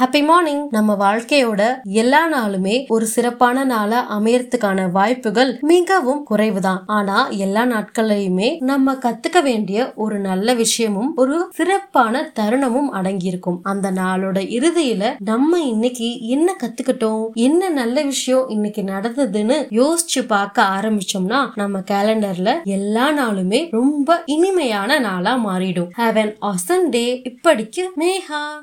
Happy morning நம்ம வாழ்க்கையோட எல்லா நாளுமே ஒரு சிறப்பான நாளா அமையறதுக்கான வாய்ப்புகள் மிகவும் குறைவுதான். ஆனா எல்லா நாட்கள்லயுமே நம்ம கத்துக்க வேண்டிய ஒரு நல்ல விஷயமும் ஒரு சிறப்பான தருணமும் அடங்கியிருக்கும். அந்த நாளோட இறுதியில நம்ம இன்னைக்கு என்ன கத்துக்கிட்டோம்? என்ன நல்ல விஷயம் இன்னைக்கு நடந்ததுன்னு யோசிச்சு பார்க்க ஆரம்பிச்சோம்னா நம்ம கேலண்டர்ல எல்லா நாளுமே ரொம்ப இனிமையான நாளா மாறிடும். ஹாவ் அன் awesome டே இப்படிக்கு மேஹா